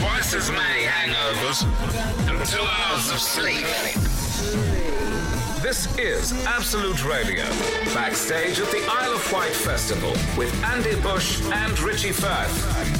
twice as many hangovers and two hours of sleep. This is Absolute Radio, backstage at the Isle of Wight Festival with Andy Bush and Richie Firth.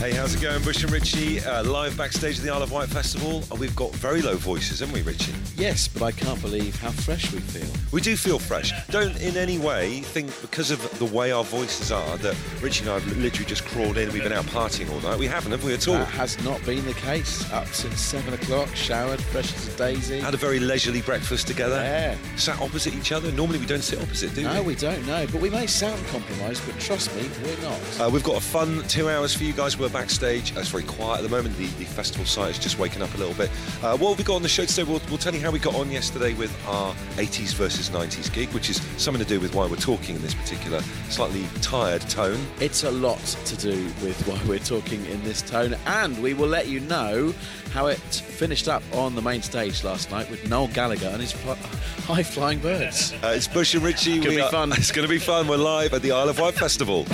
Hey, how's it going, Bush and Richie? Uh, live backstage at the Isle of Wight Festival. Uh, we've got very low voices, haven't we, Richie? Yes, but I can't believe how fresh we feel. We do feel fresh. Don't in any way think because of the way our voices are that Richie and I have literally just crawled in and we've been out partying all night. We haven't, have we at all? That has not been the case. Up since seven o'clock, showered, fresh as a daisy. Had a very leisurely breakfast together. Yeah. Sat opposite each other. Normally we don't sit opposite, do we? No, we? we don't know, but we may sound compromised, but trust me, we're not. Uh, we've got a fun two hours for you guys. We're backstage. It's very quiet at the moment. The, the festival site is just waking up a little bit. Uh, what have we got on the show today? We'll, we'll tell you how we got on yesterday with our 80s versus 90s gig, which is something to do with why we're talking in this particular slightly tired tone. It's a lot to do with why we're talking in this tone, and we will let you know how it finished up on the main stage last night with Noel Gallagher and his fl- high flying birds. Uh, it's Bush and Richie. Gonna be fun. It's going to be fun. We're live at the Isle of Wight Festival.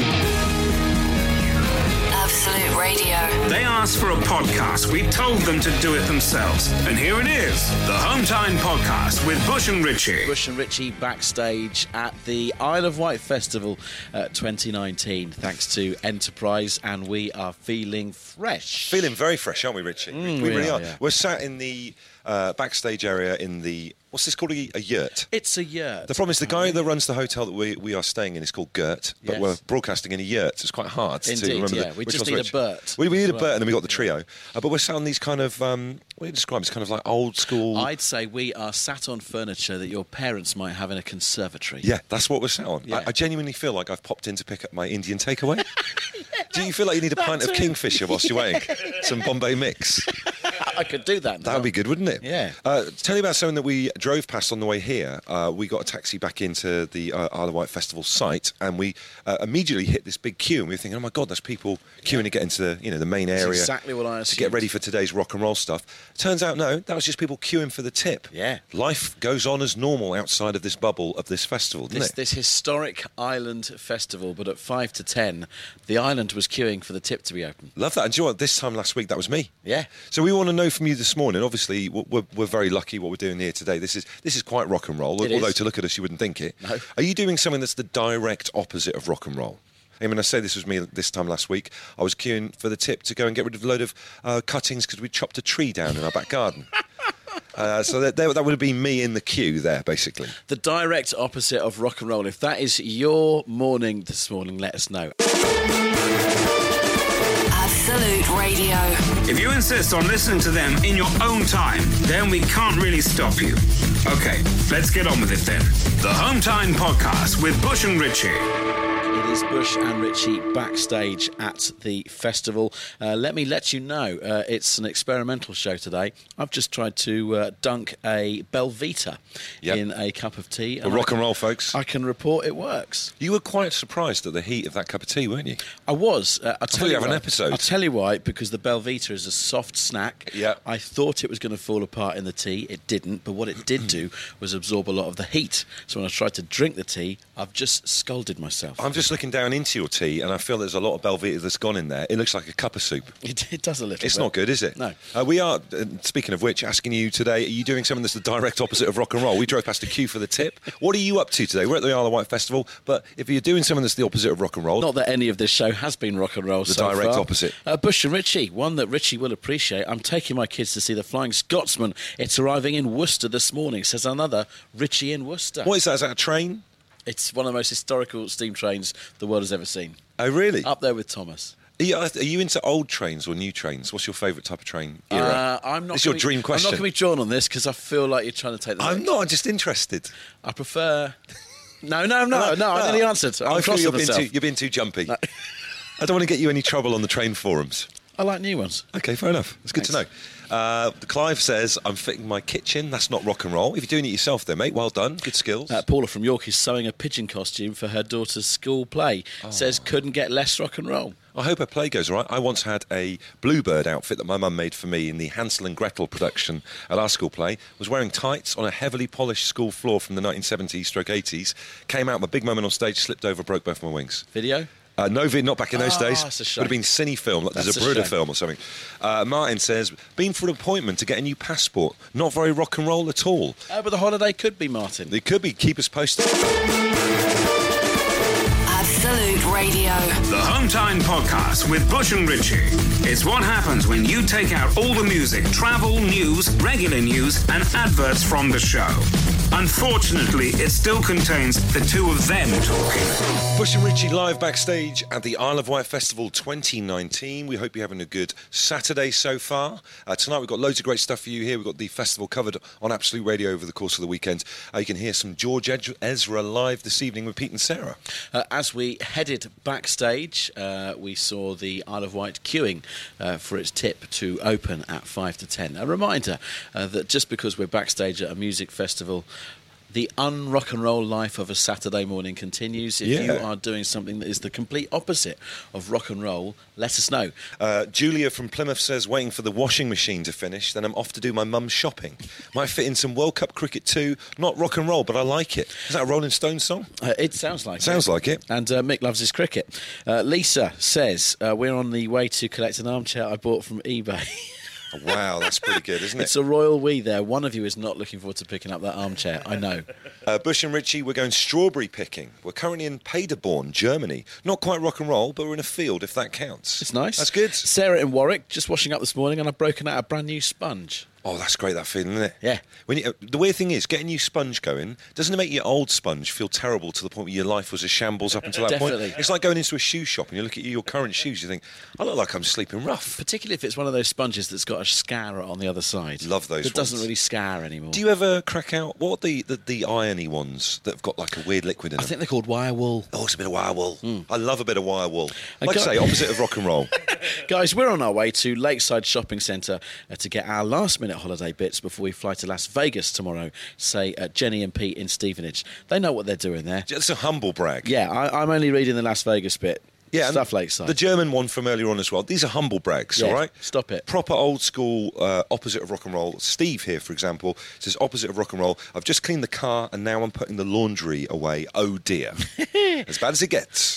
Asked for a podcast. We told them to do it themselves. And here it is the Hometime Podcast with Bush and Richie. Bush and Richie backstage at the Isle of Wight Festival uh, 2019, thanks to Enterprise, and we are feeling fresh. Feeling very fresh, aren't we, Richie? we, Mm, we really are, are. yeah. We're sat in the uh, backstage area in the what's this called? A, a yurt. It's a yurt. The problem is the guy that runs the hotel that we, we are staying in is called Gert, but Yes. we're broadcasting in a yurt. So it's quite hard to Indeed, remember. yeah. the, We which just one's need a which. Bert We, we need as a well. Bert, and then we got the trio. Uh, but we're sat on these kind of um, what do you describe? It's kind of like old school. I'd say we are sat on furniture that your parents might have in a conservatory. yeah, that's what we're sat on. Yeah. I, I genuinely feel like I've popped in to pick up my Indian takeaway. Do you feel like you need a pint of Kingfisher whilst you're waiting? Some Bombay mix. I could do that. That would be good, wouldn't it? Yeah. Uh, tell you about something that we drove past on the way here. Uh, we got a taxi back into the uh, Isle of Wight Festival site, and we uh, immediately hit this big queue, and we were thinking, "Oh my God, there's people queuing to get into the, you know the main area exactly what I to get ready for today's rock and roll stuff." Turns out, no, that was just people queuing for the tip. Yeah. life goes on as normal outside of this bubble of this festival, doesn't This, it? this historic island festival, but at five to ten, the island was queuing for the tip to be open. Love that. And do you know what? This time last week, that was me. Yeah. So we want to know from you this morning. Obviously, we're, we're- we're very lucky what we're doing here today. This is this is quite rock and roll. It although is. to look at us, you wouldn't think it. No. Are you doing something that's the direct opposite of rock and roll? I mean, I say this was me this time last week. I was queuing for the tip to go and get rid of a load of uh, cuttings because we chopped a tree down in our back garden. Uh, so that, that would have been me in the queue there, basically. The direct opposite of rock and roll. If that is your morning this morning, let us know. Absolute Radio. If you insist on listening to them in your own time, then we can't really stop you. Okay, let's get on with it then. The Hometime Podcast with Bush and Richie. It is Bush and Richie backstage at the festival. Uh, let me let you know, uh, it's an experimental show today. I've just tried to uh, dunk a Belvita Yep. in a cup of tea. Well, rock and roll, folks. I can report it works. You were quite surprised at the heat of that cup of tea, weren't you? I was. Uh, I'll tell you you have an episode. I'll tell you why. Because the Belvita is a soft snack. Yeah. I thought it was going to fall apart in the tea. It didn't. But what it did do was absorb a lot of the heat. So when I tried to drink the tea, I've just scalded myself. I'm just looking down into your tea, and I feel there's a lot of Belvita that's gone in there. It looks like a cup of soup. It, it does a little. Bit. It's bit. not good, is it? No. Uh, we are, uh, speaking of which, asking you today, are you doing something that's the direct opposite of rock and roll? We drove past a queue for the tip. What are you up to today? We're at the Isle of Wight Festival, but if you're doing something that's the opposite of rock and roll, Not that any of this show has been rock and roll. The so direct far. opposite. Uh, Bush and Richie, one that Richie will appreciate. I'm taking my kids to see the Flying Scotsman. It's arriving in Worcester this morning. Says another Richie in Worcester. what is that? Is that a train? It's one of the most historical steam trains the world has ever seen. Oh, really? Up there with Thomas. Are you, are you into old trains or new trains? What's your favourite type of train era? Uh, I'm not. It's your be- dream I'm not going to be drawn on this because I feel like you're trying to take the. I'm not. I'm just interested. I prefer. No, no, no, no. I nearly answered. I'm I feel cross you're with being, myself. too, you're being too jumpy. I don't want to get you any trouble on the train forums. I like new ones. Okay, fair enough. It's good to know. Uh, Clive says, I'm fitting my kitchen. That's not rock and roll. If you're doing it yourself, then, mate, well done. Good skills. Uh, Paula from York is sewing a pigeon costume for her daughter's school play. Oh. Says couldn't get less rock and roll. I hope her play goes right. I once had a bluebird outfit that my mum made for me in the Hansel and Gretel production at our school play. Was wearing tights on a heavily polished school floor from the 1970s stroke 80s. Came out, my big moment on stage, slipped over, broke both my wings. Video. Uh, no vid, not back in those Oh, days. that's a Would have been cine film, like That's there's a a Bruder shame. film or something. Uh, Martin says, been for an appointment to get a new passport. Not very rock and roll at all. Uh, but the holiday could be, Martin. It could be. Keep us posted. Absolute Radio. The Home Time Podcast with Bush and Ritchie. It's what happens when you take out all the music, travel, news, regular news, and adverts from the show. Unfortunately, it still contains the two of them talking. Bush and Richie live backstage at the Isle of Wight Festival 2019. We hope you're having a good Saturday so far. Uh, tonight we've got loads of great stuff for you here. We've got the festival covered on Absolute Radio over the course of the weekend. Uh, you can hear some George Ezra live this evening with Pete and Sarah. Uh, as we headed backstage, uh, we saw the Isle of Wight queuing uh, for its tip to open at 5 to 10. A reminder uh, that just because we're backstage at a music festival, the un-rock and roll life of a Saturday morning continues. If you are doing something that is the complete opposite of rock and roll, let us know. Uh, Julia from Plymouth says, waiting for the washing machine to finish, then I'm off to do my mum's shopping. Might fit in some World Cup cricket too. Not rock and roll, but I like it. Is that a Rolling Stones song? Uh, it sounds like it. Sounds it. like it. And uh, Mick loves his cricket. Uh, Lisa says, uh, We're on the way to collect an armchair I bought from eBay. Wow, that's pretty good, isn't it? It's a royal we there. One of you is not looking forward to picking up that armchair. I know. Uh, Bush and Richie, we're going strawberry picking. We're currently in Paderborn, Germany. Not quite rock and roll, but we're in a field, if that counts. It's nice. That's good. Sarah in Warwick, just washing up this morning, and I've broken out a brand new sponge. Oh, that's great, that feeling, isn't it? Yeah. When you, uh, the weird thing is, getting a new sponge going, doesn't it make your old sponge feel terrible to the point where your life was a shambles up until that Definitely. point? It's like going into a shoe shop and you look at your current shoes, you think, I look like I'm sleeping rough. Particularly if it's one of those sponges that's got a scar on the other side. Love those It doesn't really scar anymore. Do you ever crack out, what are the, the, the irony ones that have got like a weird liquid in I them? think they're called wire wool. Oh, it's a bit of wire wool. I love a bit of wire wool. Like I go- say, opposite of rock and roll. Guys, we're on our way to Lakeside Shopping Centre uh, to get our last minute holiday bits before we fly to Las Vegas tomorrow, say at Jenny and Pete in Stevenage. They know what they're doing there. It's a humble brag. Yeah, I, I'm only reading the Las Vegas bit. Yeah, Stuff Lakeside. The German one from earlier on as well. These are humble brags, Yeah, all right? stop it. Proper old school, uh, opposite of rock and roll. Steve here, for example, says opposite of rock and roll. I've just cleaned the car and now I'm putting the laundry away. Oh dear. as bad as it gets.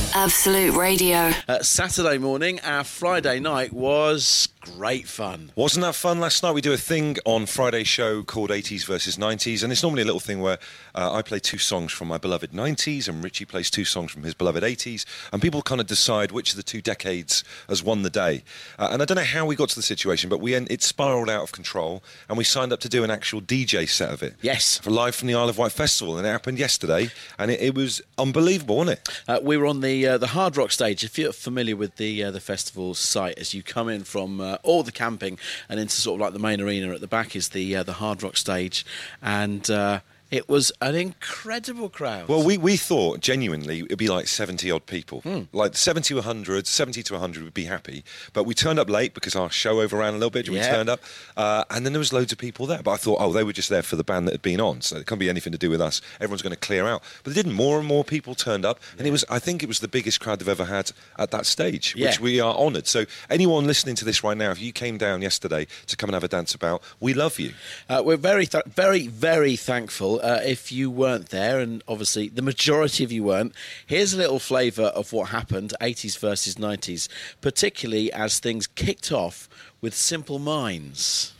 Absolute Radio. Uh, Saturday morning, our Friday night was great fun. Wasn't that fun last night? We do a thing on Friday show called 80s versus 90s, and it's normally a little thing where uh, I play two songs from my beloved 90s, and Richie plays two songs from his beloved 80s, and people kind of decide which of the two decades has won the day. Uh, and I don't know how we got to the situation, but we en- it spiraled out of control, and we signed up to do an actual DJ set of it. Yes. For live from the Isle of Wight Festival, and it happened yesterday, and it, it was unbelievable, wasn't it? Uh, we were on the uh, the Hard Rock stage. If you're familiar with the uh, the festival site, as you come in from uh, all the camping and into sort of like the main arena at the back is the uh, the Hard Rock stage, and uh, it was an incredible crowd. Well, we, we thought genuinely it'd be like 70 odd people. Like 70 to 100, 70 to 100 would be happy. But we turned up late because our show overran a little bit. We Yeah. turned up. Uh, and then there was loads of people there. But I thought, oh, they were just there for the band that had been on. So it can't be anything to do with us. Everyone's going to clear out. But they didn't. More and more people turned up. And it was, I think it was the biggest crowd they've ever had at that stage, Yeah. which we are honoured. So anyone listening to this right now, if you came down yesterday to come and have a dance about, we love you. Uh, we're very, th- very, very thankful. Uh, if you weren't there, and obviously the majority of you weren't, here's a little flavour of what happened 80s versus 90s, particularly as things kicked off with Simple Minds.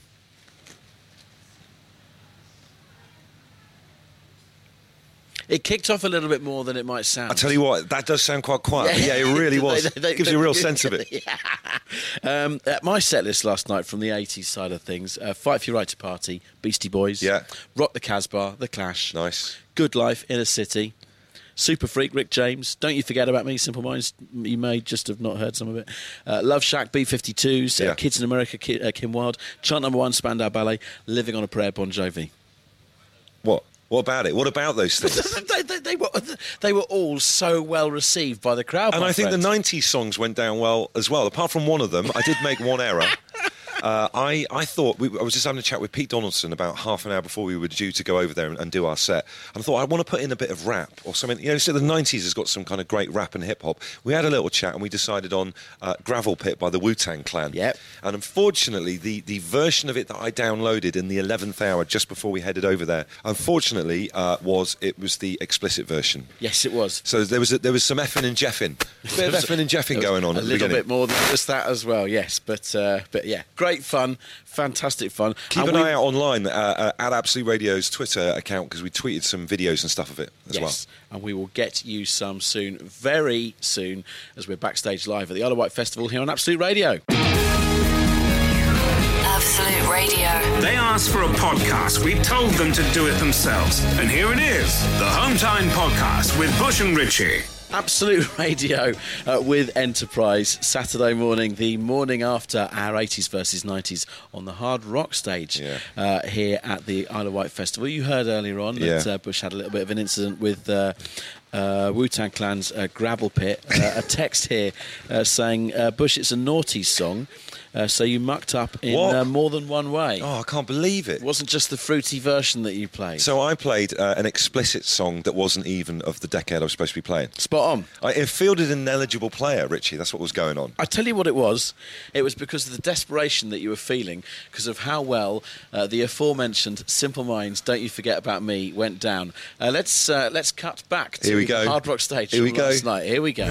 It kicked off a little bit more than it might sound. I tell you what, that does sound quite quiet. but Yeah, it really was. They- they- Gives you a real sense of it. Yeah. Um, uh, my set list last night from the 80s side of things uh, Fight for Your Right to Party, Beastie Boys, Yeah. Rock the Casbah, The Clash, Nice. Good Life, Inner City, Super Freak, Rick James, Don't You Forget About Me, Simple Minds, you may just have not heard some of it. Uh, Love Shack, B 52s, uh, Yeah. Kids in America, Ki- uh, Kim Wilde, Chant Number One, Spandau Ballet, Living on a Prayer, Bon Jovi. What? What about it? What about those things? they, they, they, were, they were all so well received by the crowd. And I think the 90s songs went down well as well. Apart from one of them, I did make one error. uh, I, I thought, we, I was just having a chat with Pete Donaldson about half an hour before we were due to go over there and, and do our set. And I thought, I want to put in a bit of rap or something. You know, so the 90s has got some kind of great rap and hip hop. We had a little chat and we decided on uh, Gravel Pit by the Wu Tang Clan. Yep. And unfortunately, the, the version of it that I downloaded in the 11th hour just before we headed over there, unfortunately, uh, was it was the explicit version. Yes, it was. So there was a, there was some effing and jeffing, a bit of effing and jeffing going on A little bit more than just that as well, yes. But uh, but yeah, great fun, fantastic fun. Keep And an we- eye out online uh, uh, at Absolute Radio's Twitter account because we tweeted some videos and stuff of it as well. Yes, and we will get you some soon, very soon, as we're backstage live at the Isle of Wight Festival here on Absolute Radio. Absolute Radio. They asked for a podcast. We told them to do it themselves. And here it is the Hometime Podcast with Bush and Ritchie. Absolute Radio uh, with Enterprise Saturday morning, the morning after our 80s versus 90s on the hard rock stage Yeah. uh, here at the Isle of Wight Festival. You heard earlier on that Yeah. uh, Bush had a little bit of an incident with. Uh, uh, Wu Tang Clan's uh, Gravel Pit. Uh, a text here uh, saying, uh, Bush, it's a naughty song, uh, so you mucked up in uh, more than one way. Oh, I can't believe it. It wasn't just the fruity version that you played. So I played uh, an explicit song that wasn't even of the decade I was supposed to be playing. Spot on. I it fielded an ineligible player, Richie. That's what was going on. I tell you what it was. It was because of the desperation that you were feeling, because of how well uh, the aforementioned "Simple Minds, Don't You Forget About Me" went down. Uh, let's uh, let's cut back to Here we go. Hard Rock stage Here we go. last night. Here we go.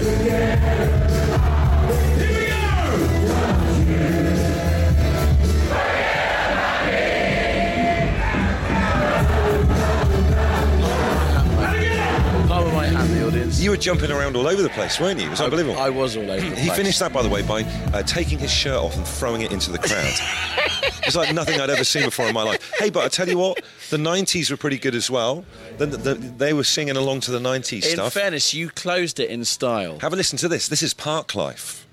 Palm of my hand, the audience. You were jumping around all over the place, weren't you? It was unbelievable. I was all over the he finished that, by the way, by uh, taking his shirt off and throwing it into the crowd. it's like nothing I'd ever seen before in my life. Hey, but I tell you what, the 90s were pretty good as well. The, the, they were singing along to the 90s In stuff. In fairness, you closed it in style. Have a listen to this. This is Parklife.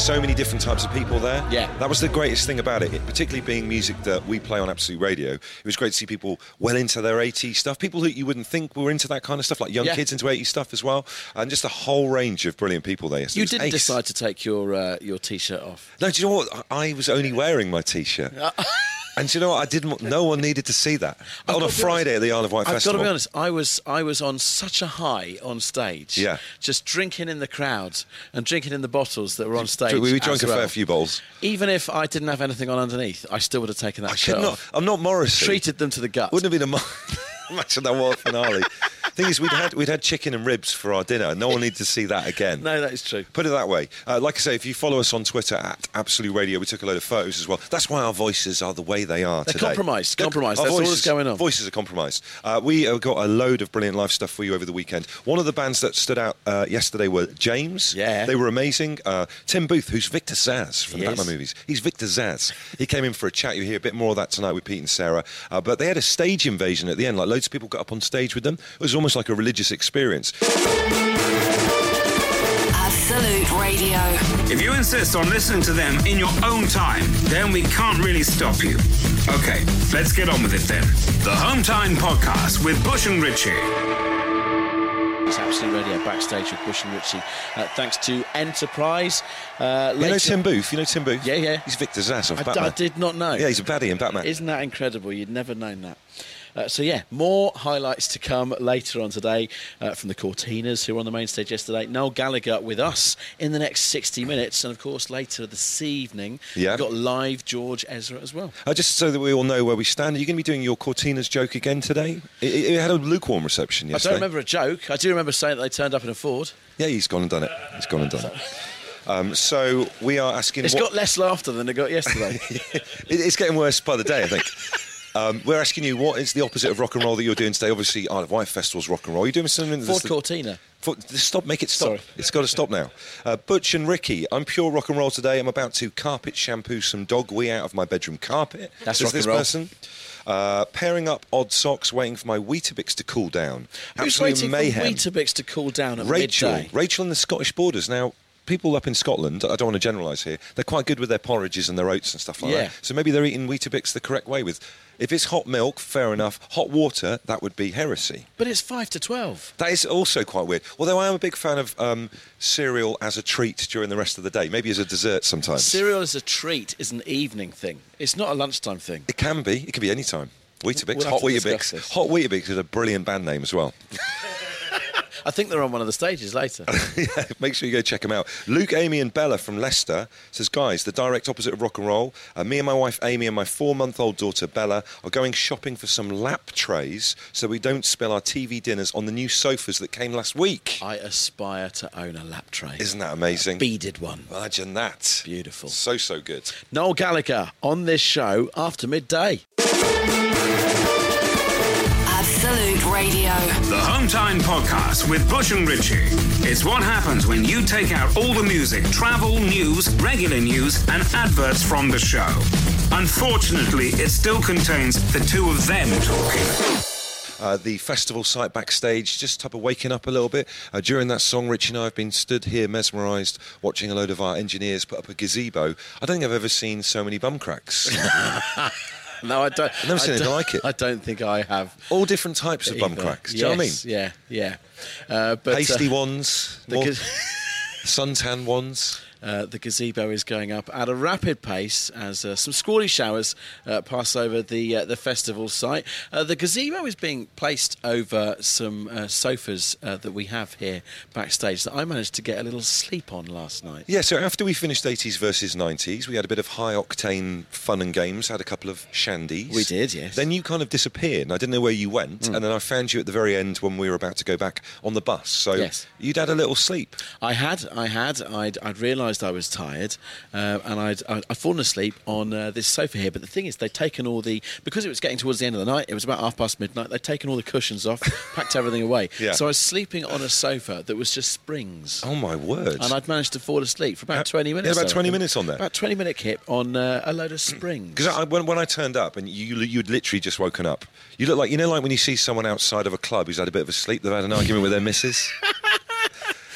So many different types of people there. Yeah. That was the greatest thing about it, particularly being music that we play on Absolute Radio. It was great to see people well into their 80s stuff, people who you wouldn't think were into that kind of stuff, like young Yeah. kids into 80s stuff as well, and just a whole range of brilliant people there. yesterday. You didn't ace. decide to take your uh, your t-shirt off. No, do you know what? I I was only wearing my T-shirt. And do you know what? I didn't. No one needed to see that I've on a Friday at the Isle of Wight I've Festival. got to be honest. I was I was on such a high on stage. Yeah. Just drinking in the crowd and drinking in the bottles that were on stage. We, we drank as a fair few bowls. Even if I didn't have anything on underneath, I still would have taken that I shirt not. I'm not Morrissey. Treated them to the gut. Wouldn't have been a. Imagine that war finale. Thing is, we'd had we'd had chicken and ribs for our dinner. And no one needed to see that again. No, that is true. Put it that way. Uh, like I say, if you follow us on Twitter at Absolute Radio, we took a load of photos as well. That's why our voices are the way they are They're today. compromised, They're- compromised. That's all voices, that's going on. Voices are compromised. Uh, we have got a load of brilliant live stuff for you over the weekend. One of the bands that stood out uh, yesterday were James. Yeah. They were amazing. Uh, Tim Booth, who's Victor Zsasz from He the. Batman movies. He's Victor Zsasz. He came in for a chat. You hear a bit more of that tonight with Pete and Sarah. Uh, but they had a stage invasion at the end. Like loads of people got up on stage with them. It was almost like a religious experience. Absolute Radio. If you insist on listening to them in your own time, then we can't really stop you. Okay, let's get on with it then. The Hometime Podcast with Bush and Ritchie. It's Absolute Radio backstage with Bush and Ritchie. Uh, thanks to Enterprise. Uh, You know later- Tim Booth? You know Tim Booth? Yeah, yeah. He's Victor Zsasz of I, d- Batman. I did not know. Yeah, he's a baddie in Batman. Isn't that incredible? You'd never known that. Uh, so yeah, more highlights to come later on today uh, from the Courteeners, who were on the main stage yesterday. Noel Gallagher with us in the next 60 minutes, and of course later this evening Yeah. we've got live George Ezra as well. Uh, just so that we all know where we stand, are you going to be doing your Courteeners joke again today? It, it- had a lukewarm reception yesterday. I don't remember a joke. I do remember saying that they turned up in a Ford. Yeah, he's gone and done it. He's gone and done it. Um, so we are asking. It's what- got less laughter than it got yesterday. It's getting worse by the day, I think. Um, we're asking you what is the opposite of rock and roll that you're doing today? Obviously, Isle of Wight Festival's rock and roll. You're doing something. Ford Cortina. For, stop, make it stop. Sorry. It's got to stop now. Uh, Butch and Ricky, I'm pure rock and roll today. I'm about to carpet shampoo some dog wee out of my bedroom carpet. That's says rock and this roll. person. Uh, pairing up odd socks, waiting for my Weetabix to cool down. Who's Absolute waiting mayhem. for Weetabix to cool down at Rachel, midday? Rachel and the Scottish Borders. Now, people up in Scotland, I don't want to generalise here, they're quite good with their porridges and their oats and stuff like Yeah. that. So maybe they're eating Weetabix the correct way with. If it's hot milk, fair enough. Hot water, that would be heresy. But it's five to twelve. That is also quite weird. Although I am a big fan of um, cereal as a treat during the rest of the day, maybe as a dessert sometimes. Cereal as a treat is an evening thing. It's not a lunchtime thing. It can be. It can be any time. Weetabix, We'll Hot Weetabix. Hot Weetabix is a brilliant band name as well. I think they're on one of the stages later. yeah, make sure you go check them out. Luke, Amy, and Bella from Leicester says, guys, the direct opposite of rock and roll. Uh, me and my wife Amy and my four-month-old daughter Bella are going shopping for some lap trays so we don't spill our TV dinners on the new sofas that came last week. I aspire to own a lap tray. Isn't that amazing? Beaded one. Imagine that. Beautiful. So so good. Noel Gallagher on this show after midday. Absolute Radio. The Hometown Podcast with Bush and Ritchie. It's what happens when you take out all the music, travel, news, regular news, and adverts from the show. Unfortunately, it still contains the two of them talking. Uh, the festival site backstage, just type of waking up a little bit. Uh, during that song, Richie and I have been stood here mesmerised, watching a load of our engineers put up a gazebo. I don't think I've ever seen so many bum cracks. No, I don't. I've never I seen anything don't- like it. I don't think I have. All different types of bum either. cracks. Do you know what I mean? Yeah, yeah. Uh, but Pasty uh, ones, more suntan ones. Uh, the gazebo is going up at a rapid pace as uh, some squally showers uh, pass over the uh, the festival site. Uh, the gazebo is being placed over some uh, sofas uh, that we have here backstage that I managed to get a little sleep on last night. Yeah, so after we finished 80s versus 90s, we had a bit of high octane fun and games, had a couple of shandies. We did, yes. Then you kind of disappeared, and I didn't know where you went, and then I found you at the very end when we were about to go back on the bus. So Yes. you'd had a little sleep. I had, I had, I'd, I'd realised I was tired, uh, and I'd, I'd, I'd fallen asleep on uh, this sofa here. But the thing is, they'd taken all the because it was getting towards the end of the night. It was about half past midnight. They'd taken all the cushions off, packed everything away. Yeah. So I was sleeping on a sofa that was just springs. Oh, my word. And I'd managed to fall asleep for Uh, about 20 yeah, minutes. about 20 minutes on there. About 20 minute kip on uh, a load of springs. Because I, when, when I turned up and you, you'd literally just woken up, you look like, you know, like when you see someone outside of a club who's had a bit of a sleep, they've had an argument with their missus.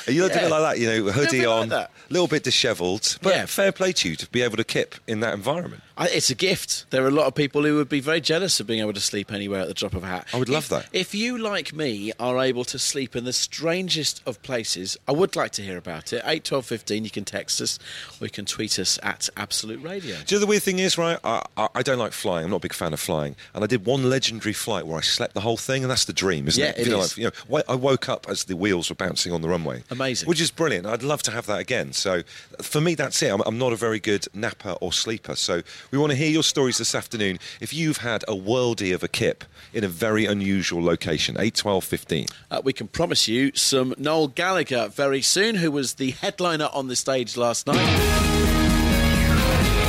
You looked a bit like that, you know, hoodie on, a little bit dishevelled. But Yeah. fair play to you to be able to kip in that environment. I, it's a gift. There are a lot of people who would be very jealous of being able to sleep anywhere at the drop of a hat. I would love If- that. If you, like me, are able to sleep in the strangest of places, I would like to hear about it. 8 12 15, you can text us or you can tweet us at Absolute Radio. Do you know the weird thing is, right? I, I, I don't like flying. I'm not a big fan of flying. And I did one legendary flight where I slept the whole thing, and that's the dream, isn't Yeah, it? it You know, like, you know, I woke up as the wheels were bouncing on the runway. Amazing. Which is brilliant. I'd love to have that again. So for me, that's it. I'm, I'm not a very good napper or sleeper. So we want to hear your stories this afternoon. If you've had a worldie of a kip in a very unusual location, 8, 12, 15. Uh, we can promise you some Noel Gallagher very soon, who was the headliner on the stage last night.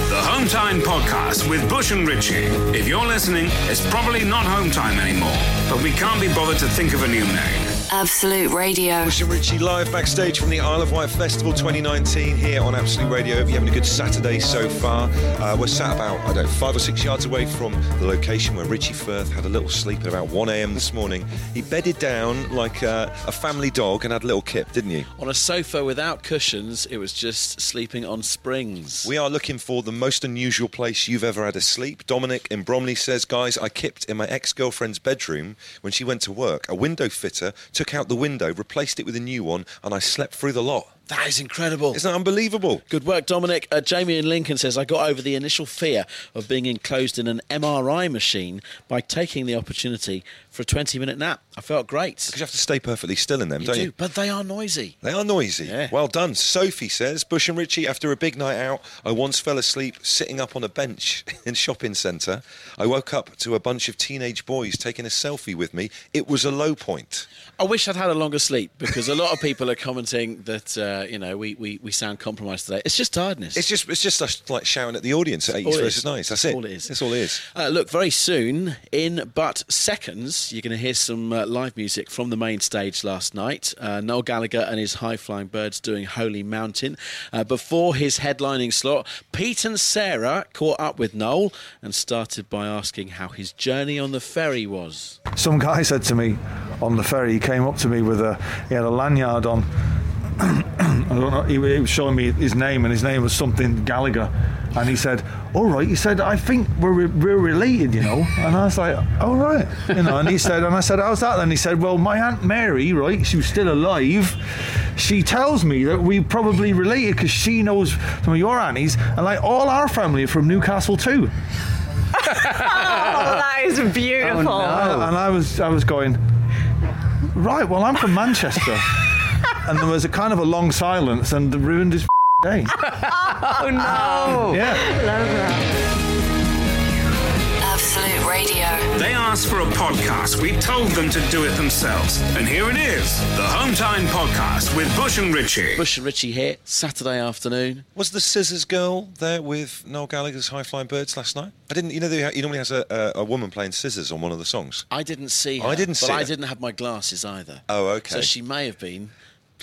The Hometime Podcast with Bush and Ritchie. If you're listening, it's probably not Hometime anymore, but we can't be bothered to think of a new name. Absolute Radio. Bush and Richie live backstage from the Isle of Wight Festival 2019 here on Absolute Radio. Hope you're having a good Saturday so far. Uh, we're sat about, I don't know, five or six yards away from the location where Richie Firth had a little sleep at about 1am this morning. He bedded down like uh, a family dog and had a little kip, didn't you? On a sofa without cushions, it was just sleeping on springs. We are looking for the most unusual place you've ever had a sleep. Dominic in Bromley says, Guys, I kipped in my ex girlfriend's bedroom when she went to work. A window fitter took out the window, replaced it with a new one, and I slept through the lot. that is incredible. Isn't that unbelievable? Good work, Dominic. Uh, Jamie in Lincoln says, I got over the initial fear of being enclosed in an MRI machine by taking the opportunity for a 20 minute nap. I felt great. Because you have to stay perfectly still in them, You don't do, you? but they are noisy. They are noisy. Yeah. Well done. Sophie says, Bush and Richie, after a big night out, I once fell asleep sitting up on a bench in a shopping centre. I woke up to a bunch of teenage boys taking a selfie with me. It was a low point. I wish I'd had a longer sleep because a lot of people are commenting that, uh, you know, we, we, we sound compromised today. It's just tiredness. It's just it's just us like shouting at the audience at 80s versus. 90s. That's That's it. all it is. That's all it is. Uh, look, very soon, in but seconds, you're going to hear some uh, live music from the main stage last night. Uh, Noel Gallagher and his High Flying Birds doing Holy Mountain. Uh, before his headlining slot, Pete and Sarah caught up with Noel and started by asking how his journey on the ferry was. Some guy said to me on the ferry, he came up to me with a, he had a lanyard on. I don't know, he, he was showing me his name, and his name was something Gallagher. And he said, "All right." He said, "I think we're we're related, you know." And I was like, "All right," you know. And he said, and I said, "How's that?" And he said, "Well, my aunt Mary, right? She was still alive. She tells me that we probably related because she knows some of your aunties, and like all our family are from Newcastle too." Oh, that is beautiful. Oh, and I was I was going, right. Well, I'm from Manchester, and there was a kind of a long silence, and ruined his day. Oh no. Yeah. Absolute Radio. They asked for a podcast. We told them to do it themselves. And here it is the Hometime Podcast with Bush and Ritchie. Bush and Richie here, Saturday afternoon. Was the Scissors Girl there with Noel Gallagher's High Flying Birds last night? I didn't. You know, he normally has a, a, a woman playing scissors on one of the songs. I didn't see oh, her. I didn't see but see I didn't have my glasses either. Oh, okay. So she may have been.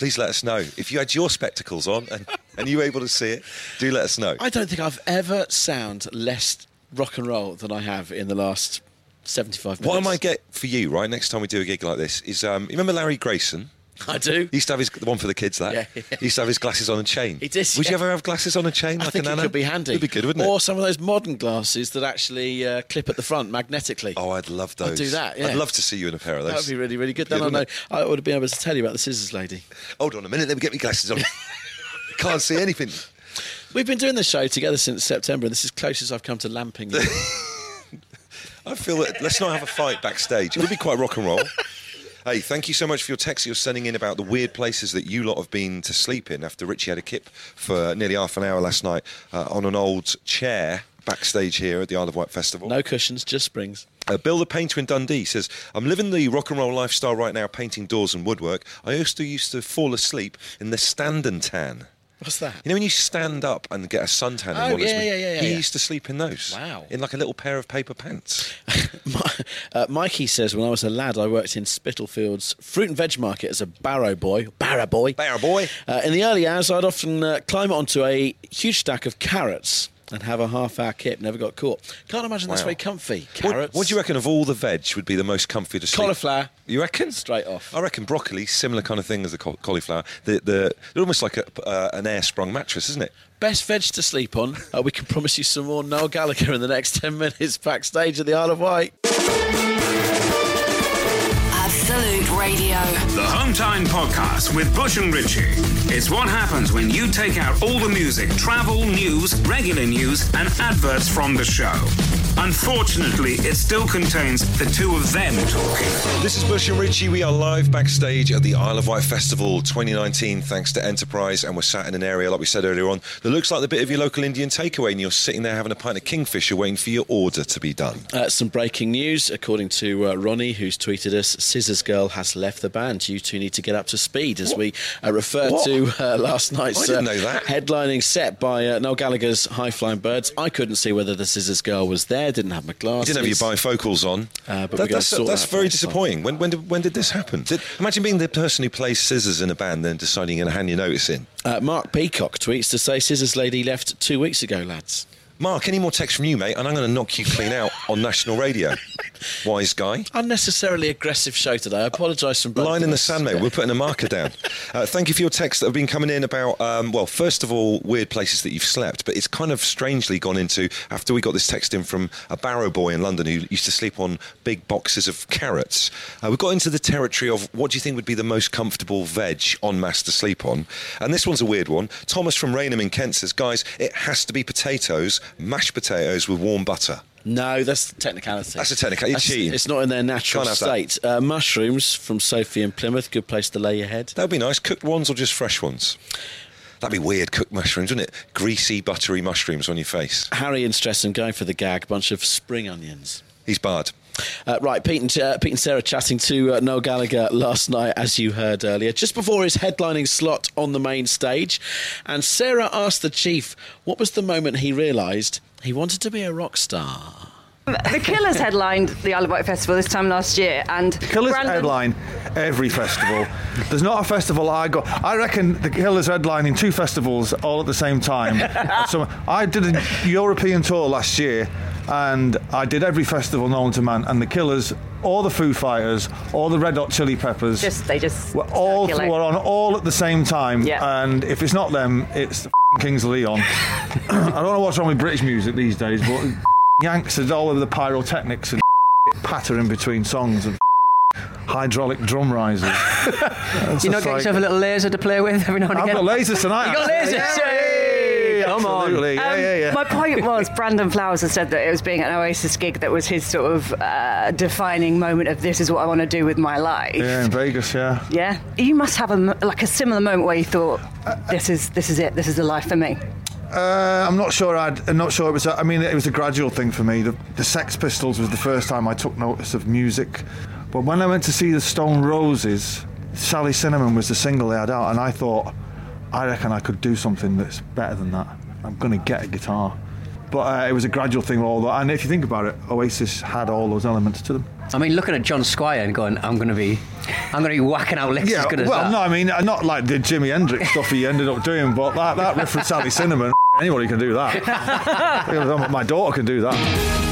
Please let us know if you had your spectacles on and, and you were able to see it. Do let us know. I don't think I've ever sound less rock and roll than I have in the last 75 minutes. What I might get for you, right, next time we do a gig like this, is um, you remember Larry Grayson? I do. He used to have his the one for the kids. That Yeah, yeah. he used to have his glasses on a chain. He did, Would you ever have glasses on a chain? I like think a it nano? could be handy. It'd be good, wouldn't it? Or some of those modern glasses that actually uh, clip at the front magnetically. Oh, I'd love those. I'd do that, yeah. I'd love to see you in a pair of those. that would be really, really good. Good, Then I know wouldn't I would have been able to tell you about the scissors lady. Hold on a minute. Let me get my glasses on. Can't see anything. We've been doing the show together since September, and this is close as I've come to lamping you. I feel that let's not have a fight backstage. It would be quite rock and roll. Hey, thank you so much for your text you're sending in about the weird places that you lot have been to sleep in after Richie had a kip for nearly half an hour last night uh, on an old chair backstage here at the Isle of Wight Festival. no cushions, just springs. Uh, Bill the painter in Dundee says, I'm living the rock and roll lifestyle right now, painting doors and woodwork. I also used to fall asleep in the stand and tan. What's that? You know when you stand up and get a suntan in Oh, one of yeah, yeah, yeah, yeah, He yeah. used to sleep in those. Wow. In like a little pair of paper pants. Uh, Mikey says, when I was a lad, I worked in Spitalfields fruit and veg market as a barrow boy. Barrow boy. Barrow boy. Uh, in the early hours, I'd often uh, climb onto a huge stack of carrots and have a half hour kip. Never got caught. Can't imagine that's Wow. very comfy. What, Carrots. what do you reckon of all the veg would be the most comfy to sleep? On cauliflower. You reckon? Straight off. I reckon broccoli, similar kind of thing as the cauliflower. The, the, they're almost like a, uh, an air sprung mattress, isn't it? Best veg to sleep on. Uh, we can promise you some more Noel Gallagher in the next 10 minutes backstage at the Isle of Wight. Radio. The Hometime Podcast with Bush and Ritchie. It's what happens when you take out all the music, travel, news, regular news, and adverts from the show. Unfortunately, it still contains the two of them talking. This is Bush and Ritchie. We are live backstage at the Isle of Wight Festival 2019, thanks to Enterprise, and we're sat in an area, like we said earlier on, that looks like the bit of your local Indian takeaway, and you're sitting there having a pint of Kingfisher, waiting for your order to be done. Uh, some breaking news, according to uh, Ronnie, who's tweeted us, Scissors Girl has left the band. You two need to get up to speed as we uh, refer What? to uh, last night's I didn't uh, know that. headlining set by uh, Noel Gallagher's High Flying Birds. I couldn't see whether the Scissors Girl was there, didn't have my glasses. You didn't have your bifocals on. Uh, but That- that's sort that's very time. disappointing. When, when, did, when did this happen? Did, imagine being the person who plays scissors in a band, then deciding you're going to hand your notice in. Uh, Mark Peacock tweets to say Scissors Lady left two weeks ago, lads. Mark, any more text from you, mate? And I'm going to knock you clean out on national radio. Wise guy. Unnecessarily aggressive show today. I apologise from Line in the sand, mate. We're putting a marker down. Uh, thank you for your texts that have been coming in about, um, well, first of all, weird places that you've slept, but it's kind of strangely gone into after we got this text in from a barrow boy in London who used to sleep on big boxes of carrots. Uh, we got into the territory of what do you think would be the most comfortable veg on mass to sleep on? And this one's a weird one. Thomas from Rainham in Kent says, guys, it has to be potatoes, mashed potatoes with warm butter. No, that's technicality. That's a technicality. You're That's- cheating. It's not in their natural Can't have that. state. Uh, mushrooms from Sophie in Plymouth. Good place to lay your head. That would be nice. Cooked ones or just fresh ones? That'd be weird, cooked mushrooms, wouldn't it? Greasy, buttery mushrooms on your face. Harry and Streatham going for the gag. Bunch of spring onions. He's barred. Uh, right, Pete and, uh, Pete and Sarah chatting to uh, Noel Gallagher last night, as you heard earlier, just before his headlining slot on the main stage. And Sarah asked the Chief what was the moment he realised he wanted to be a rock star. The Killers headlined the Isle of Wight Festival this time last year, and the Killers Brandon- headline every festival. There's not a festival I go. I reckon the Killers headlining two festivals all at the same time. so I did a European tour last year, and I did every festival known to man. And the Killers or the Foo Fighters, or the Red Hot Chili Peppers. Just they just We're all circulate. were on all at the same time, Yeah. and if it's not them, it's the Kings of Leon. I don't know what's wrong with British music these days, but Yanks are all over the pyrotechnics and patter in between songs and hydraulic drum risers. It's You not just get like- yourself a little laser to play with every now and again. I've got lasers tonight. You got lasers? Hey, Come on. Absolutely. Yeah, Um, yeah, yeah. My point was, Brandon Flowers has said that it was being an Oasis gig that was his sort of uh, defining moment of this is what I want to do with my life. yeah, in Vegas, yeah. Yeah? You must have a, like a similar moment where you thought, this is this is it, this is the life for me. Uh, I'm not sure. I'd, I'm not sure it was. I mean, it was a gradual thing for me. The, the Sex Pistols was the first time I took notice of music, but when I went to see the Stone Roses, Sally Cinnamon was the single they had out, and I thought, I reckon I could do something that's better than that. I'm going to get a guitar. But uh, it was a gradual thing, all that. And if you think about it, Oasis had all those elements to them. I mean, looking at John Squire and going, I'm going to be, I'm going to be whacking out licks as good as that." well, no, I mean, not like the Jimi Hendrix stuff he ended up doing, but that, that riff with Sally Cinnamon, anybody can do that. My daughter can do that.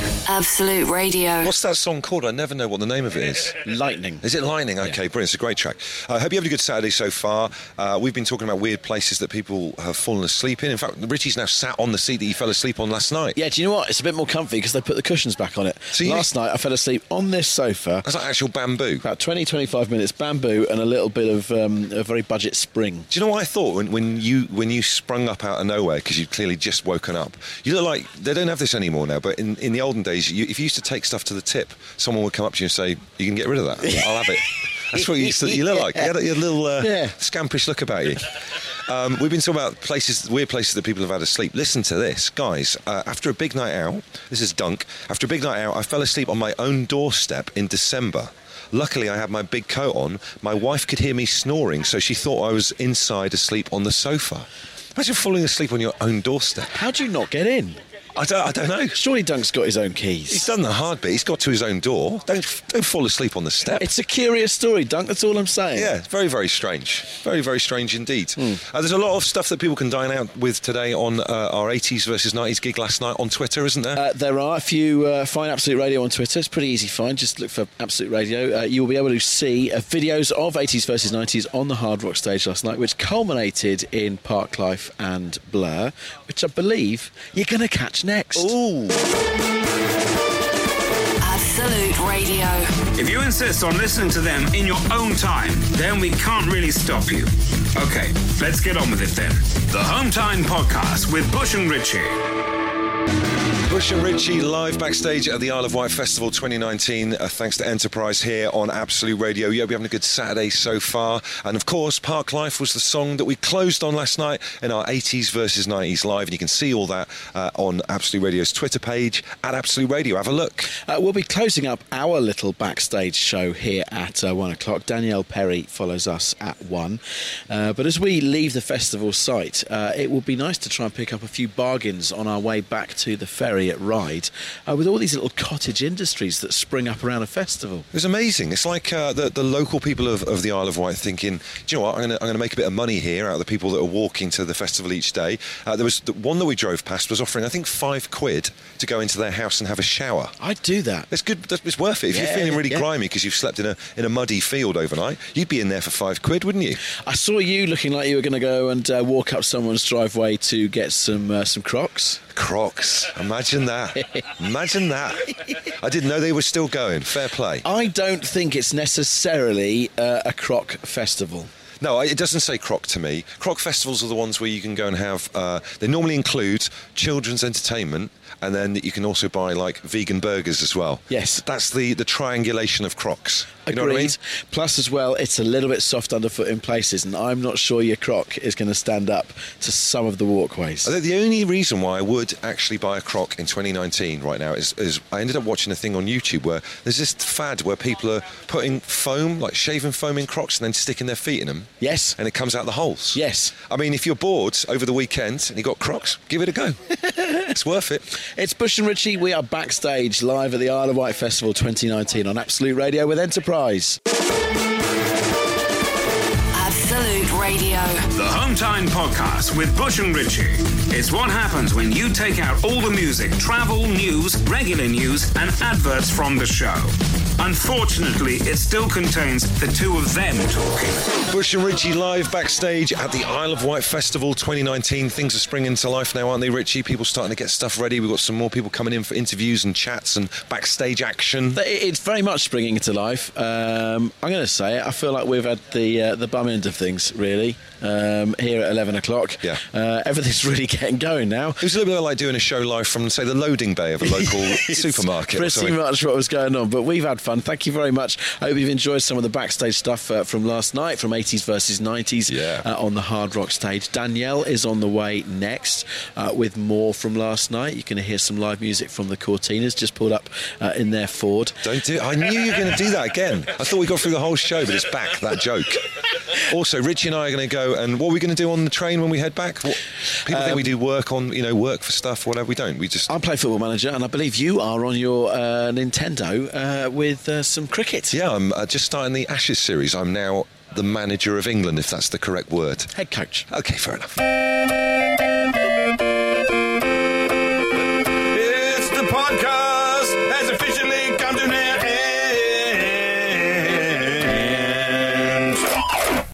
Absolute Radio. What's that song called? I never know what the name of it is. Lightning. Is it Lightning? Okay, brilliant. It's a great track. I hope you have a good Saturday so far. Uh, we've been talking about weird places that people have fallen asleep in. In fact, Richie's now sat on the seat that he fell asleep on last night. Yeah, do you know what? It's a bit more comfy because they put the cushions back on it. So you- Last night I fell asleep on this sofa. That's like actual bamboo. About 20, 25 minutes, bamboo, and a little bit of um, a very budget spring. Do you know what I thought when, when you when you sprung up out of nowhere because you'd clearly just woken up? You look like they don't have this anymore now. But in, in the olden days, you, if you used to take stuff to the tip, someone would come up to you and say, "You can get rid of that. I'll have it." That's what you used to. You look like. You had a, you had a little uh, Yeah. scampish look about you. Um, we've been talking about places, weird places that people have had to sleep. Listen to this, guys. Uh, after a big night out, this is Dunk. After a big night out, I fell asleep on my own doorstep in December. Luckily, I had my big coat on. My wife could hear me snoring, so she thought I was inside asleep on the sofa. Imagine falling asleep on your own doorstep. How do you not get in? I don't, I don't know. Surely Dunk's got his own keys. He's done the hard bit. He's got to his own door. Don't, don't fall asleep on the step. It's a curious story, Dunk. That's all I'm saying. Yeah, very, very strange. Very, very strange indeed. Uh, there's a lot of stuff that people can dine out with today on uh, our 80s versus 90s gig last night on Twitter, isn't there? Uh, there are. If you uh, find Absolute Radio on Twitter, it's pretty easy to find. Just look for Absolute Radio. Uh, you will be able to see uh, videos of 80s versus 90s on the Hard Rock stage last night, which culminated in Parklife and Blur, which I believe you're going to catch next. Ooh. Absolute Radio. If you insist on listening to them in your own time, then we can't really stop you. Okay, let's get on with it then. The Home Time Podcast with Bush and Ritchie. Bush and Ritchie live backstage at the Isle of Wight Festival 2019. Uh, thanks to Enterprise here on Absolute Radio. Hope you're having a good Saturday so far. And of course, Parklife was the song that we closed on last night in our 80s versus 90s live. And you can see all that uh, on Absolute Radio's Twitter page at Absolute Radio. Have a look. Uh, we'll be closing up our little backstage show here at uh, one o'clock. Danielle Perry follows us at one. Uh, but as we leave the festival site, uh, it will be nice to try and pick up a few bargains on our way back to the ferry at Ryde uh, with all these little cottage industries that spring up around a festival. It was amazing. It's like uh, the, the local people of, of the Isle of Wight thinking, do you know what, I'm going to make a bit of money here out of the people that are walking to the festival each day. Uh, there was the one that we drove past was offering, I think, five quid to go into their house and have a shower. I'd do that. It's good. that's- It's worth it. If Yeah, you're feeling really yeah. grimy because you've slept in a in a muddy field overnight, you'd be in there for five quid, wouldn't you? I saw you looking like you were going to go and uh, walk up someone's driveway to get some uh, some Crocs. Crocs. Imagine that. Imagine that. I didn't know they were still going. Fair play. I don't think it's necessarily uh, a Croc festival. No, it doesn't say croc to me. Croc festivals are the ones where you can go and have. Uh, they normally include children's entertainment, and then you can also buy like vegan burgers as well. Yes. that's the the triangulation of Crocs. You know Agreed. I mean? Plus, as well, it's a little bit soft underfoot in places, and I'm not sure your croc is going to stand up to some of the walkways. I think the only reason why I would actually buy a Croc in 2019 right now is, is I ended up watching a thing on YouTube where there's this fad where people are putting foam, like shaving foam in Crocs and then sticking their feet in them. Yes. And it comes out the holes. Yes. I mean, if you're bored over the weekend and you got Crocs, give it a go. it's worth it. It's Bush and Ritchie. We are backstage live at the Isle of Wight Festival 2019 on Absolute Radio with Enterprise. Absolute Radio. The Home Prime Time Podcast with Bush and Ritchie. It's what happens when you take out all the music, travel, news, regular news, and adverts from the show. Unfortunately, it still contains the two of them talking. Bush and Richie live backstage at the Isle of Wight Festival 2019. Things are springing to life now, aren't they, Richie? People starting to get stuff ready. We've got some more people coming in for interviews and chats and backstage action. It's very much springing into life. Um, I'm going to say it. I feel like we've had the uh, the bum end of things really um, here at 11 o'clock. Yeah. Uh, everything's really getting going now. It was a little bit like doing a show live from, say, the loading bay of a local supermarket. Pretty much what was going on, but we've had fun. Thank you very much. I hope you've enjoyed some of the backstage stuff uh, from last night, from 80s versus 90s Yeah. uh, on the Hard Rock stage. Danielle is on the way next uh, with more from last night. You're going to hear some live music from the Courteeners, just pulled up uh, in their Ford. Don't do. I knew you were going to do that again. I thought we got through the whole show, but it's back. That joke. Also, Richie and I are going to go. And what are we going to do on the train when we head back? What, people think we do work on, you know, work for stuff. Whatever. We don't. We just. I play Football Manager, and I believe you are on your uh, Nintendo uh, with uh, some cricket. Yeah, I'm uh, just starting the Ashes series. I'm now the manager of England, if that's the correct word. Head coach. Okay, fair enough.